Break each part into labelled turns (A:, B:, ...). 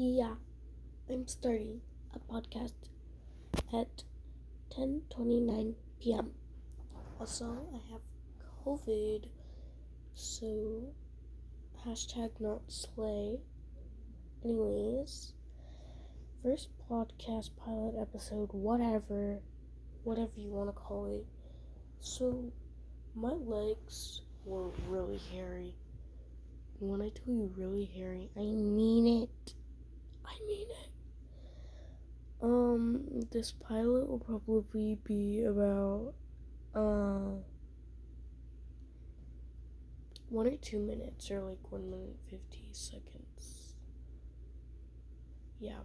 A: Yeah, I'm starting a podcast at 10:29 p.m. Also, I have COVID, so hashtag not slay. Anyways, first podcast pilot episode, whatever, whatever you want to call it. So, my legs were really hairy. When I tell you really hairy, I mean it. I mean it. Um, this pilot will probably be about uh one or two minutes, or like one minute fifty seconds. Yeah.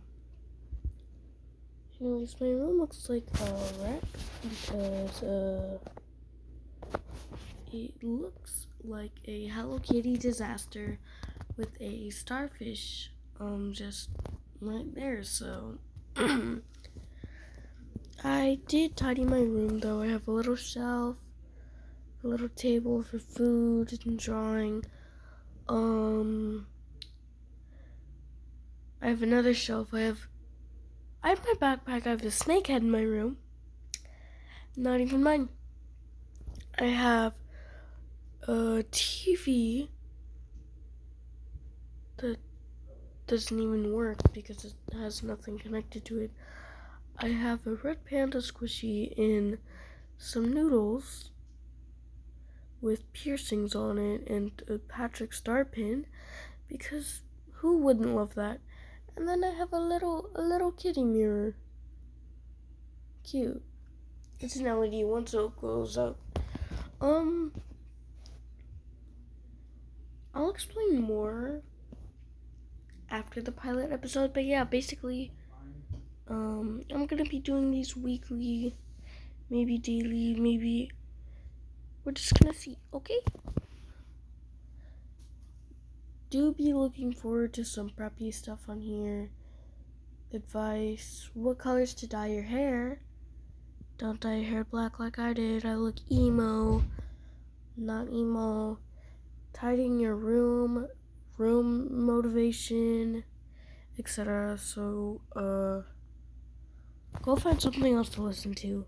A: Anyways, my room looks like a wreck because uh it looks like a Hello Kitty disaster with a starfish um just right there. So I did tidy my room though. I have a little shelf, a little table for food and drawing. Um I have another shelf. I have I have my backpack. I have a snake head in my room. Not even mine. I have a TV that doesn't even work because it has nothing connected to it. I have a red panda squishy in some noodles with piercings on it and a Patrick Star pin because who wouldn't love that? And then I have a little a little kitty mirror. Cute. It's an LED one so it glows up. Um I'll explain more after the pilot episode, but yeah, basically um I'm gonna be doing these weekly, maybe daily, maybe we're just gonna see, okay? Do be looking forward to some preppy stuff on here. Advice, what colors to dye your hair. Don't dye your hair black like I did. I look emo. Not emo. Tidying your room, room motivation, etc. So, uh, go find something else to listen to.